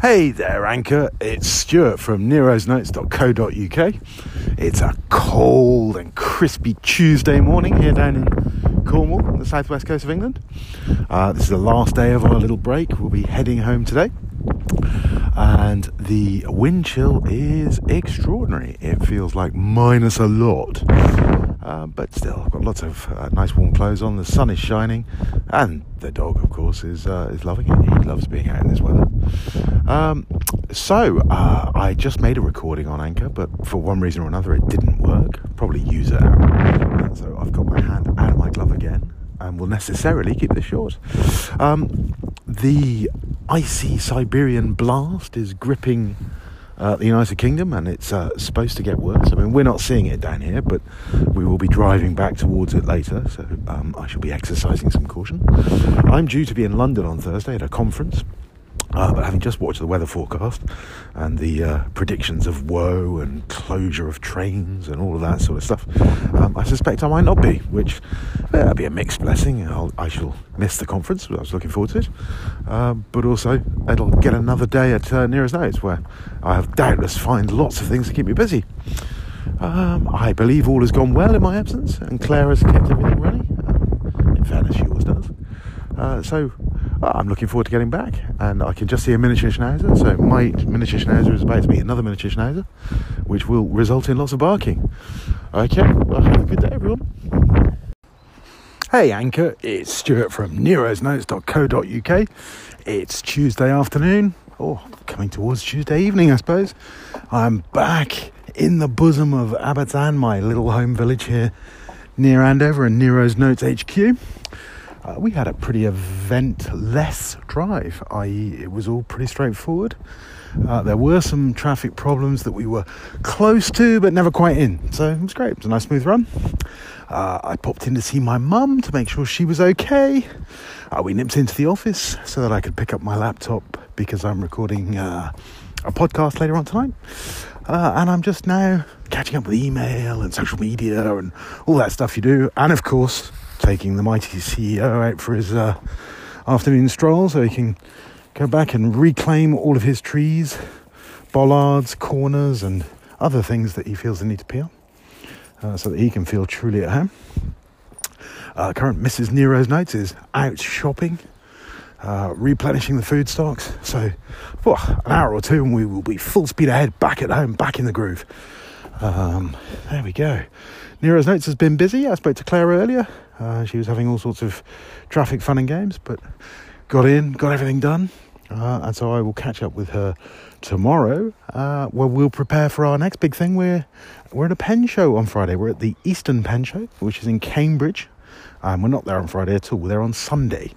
Hey there, Anchor. It's Stuart from nerosnotes.co.uk. It's a cold and crispy Tuesday morning here down in Cornwall, the southwest coast of England. Uh, this is the last day of our little break. We'll be heading home today. And the wind chill is extraordinary. It feels like minus a lot. Uh, but still, I've got lots of uh, nice warm clothes on. The sun is shining, and the dog, of course, is uh, is loving it. He loves being out in this weather. Um, so uh, I just made a recording on Anchor, but for one reason or another, it didn't work. Probably user error. So I've got my hand out of my glove again, and will necessarily keep this short. Um, the icy Siberian blast is gripping uh, the United Kingdom, and it's uh, supposed to get worse. I mean, we're not seeing it down here, but we will be driving back towards it later, so um, I shall be exercising some caution. I'm due to be in London on Thursday at a conference. Uh, but having just watched the weather forecast and the uh, predictions of woe and closure of trains and all of that sort of stuff, um, I suspect I might not be, which will be a mixed blessing. I'll, I shall miss the conference, I was looking forward to it. Um, but also, it'll get another day at uh, Nero's Notes where I have doubtless find lots of things to keep me busy. Um, I believe all has gone well in my absence, and Claire has kept everything running. Uh, in fairness, she always does. Uh, so I'm looking forward to getting back. And I can just see a miniature schnauzer. So my miniature schnauzer is about to meet another miniature schnauzer, which will result in lots of barking. Okay, well, have a good day, everyone. Hey, Anchor, it's Stuart from nerosnotes.co.uk. It's Tuesday afternoon, or coming towards Tuesday evening, I suppose. I'm back in the bosom of Abbotts Ann, my little home village here near Andover and Nero's Notes HQ. Uh, we had a pretty event-less drive, i.e., it was all pretty straightforward. Uh, there were some traffic problems that we were close to, but never quite in. So it was great. It was a nice smooth run. Uh, I popped in to see my mum to make sure she was okay. Uh, we nipped into the office so that I could pick up my laptop because I'm recording uh, a podcast later on tonight. Uh, and I'm just now catching up with email and social media and all that stuff you do. And of course, taking the mighty CEO out for his uh, afternoon stroll so he can go back and reclaim all of his trees, bollards, corners, and other things that he feels the need to peel uh, so that he can feel truly at home. Uh, current Mrs. Nero's Notes is out shopping, uh, replenishing the food stocks. So, for an hour or two, and we will be full speed ahead, back at home, back in the groove. Um, there we go. Nero's Notes has been busy. I spoke to Claire earlier. Uh, she was having all sorts of traffic fun and games, but got in, got everything done. Uh, and so I will catch up with her tomorrow, uh, where we'll prepare for our next big thing. We're we're at a pen show on Friday. We're at the Eastern Pen Show, which is in Cambridge. Um, we're not there on Friday at all. We're there on Sunday.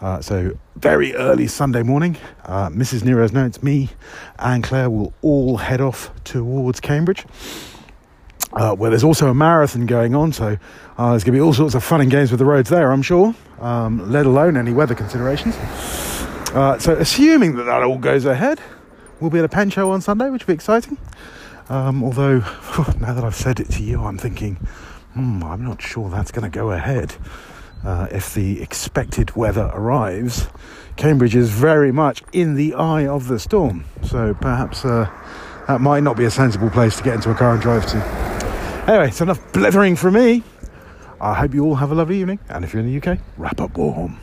Uh, so very early Sunday morning, uh, Mrs. Nero's notes, me and Claire will all head off towards Cambridge uh, where there's also a marathon going on. So uh, there's going to be all sorts of fun and games with the roads there, I'm sure, um, let alone any weather considerations. Uh, so assuming that that all goes ahead, we'll be at a pen show on Sunday, which will be exciting. Um, although now that I've said it to you, I'm thinking, hmm, I'm not sure that's going to go ahead. Uh, if the expected weather arrives, Cambridge is very much in the eye of the storm. So perhaps uh, that might not be a sensible place to get into a car and drive to. Anyway, it's enough blithering for me. I hope you all have a lovely evening, and if you're in the UK, wrap up warm.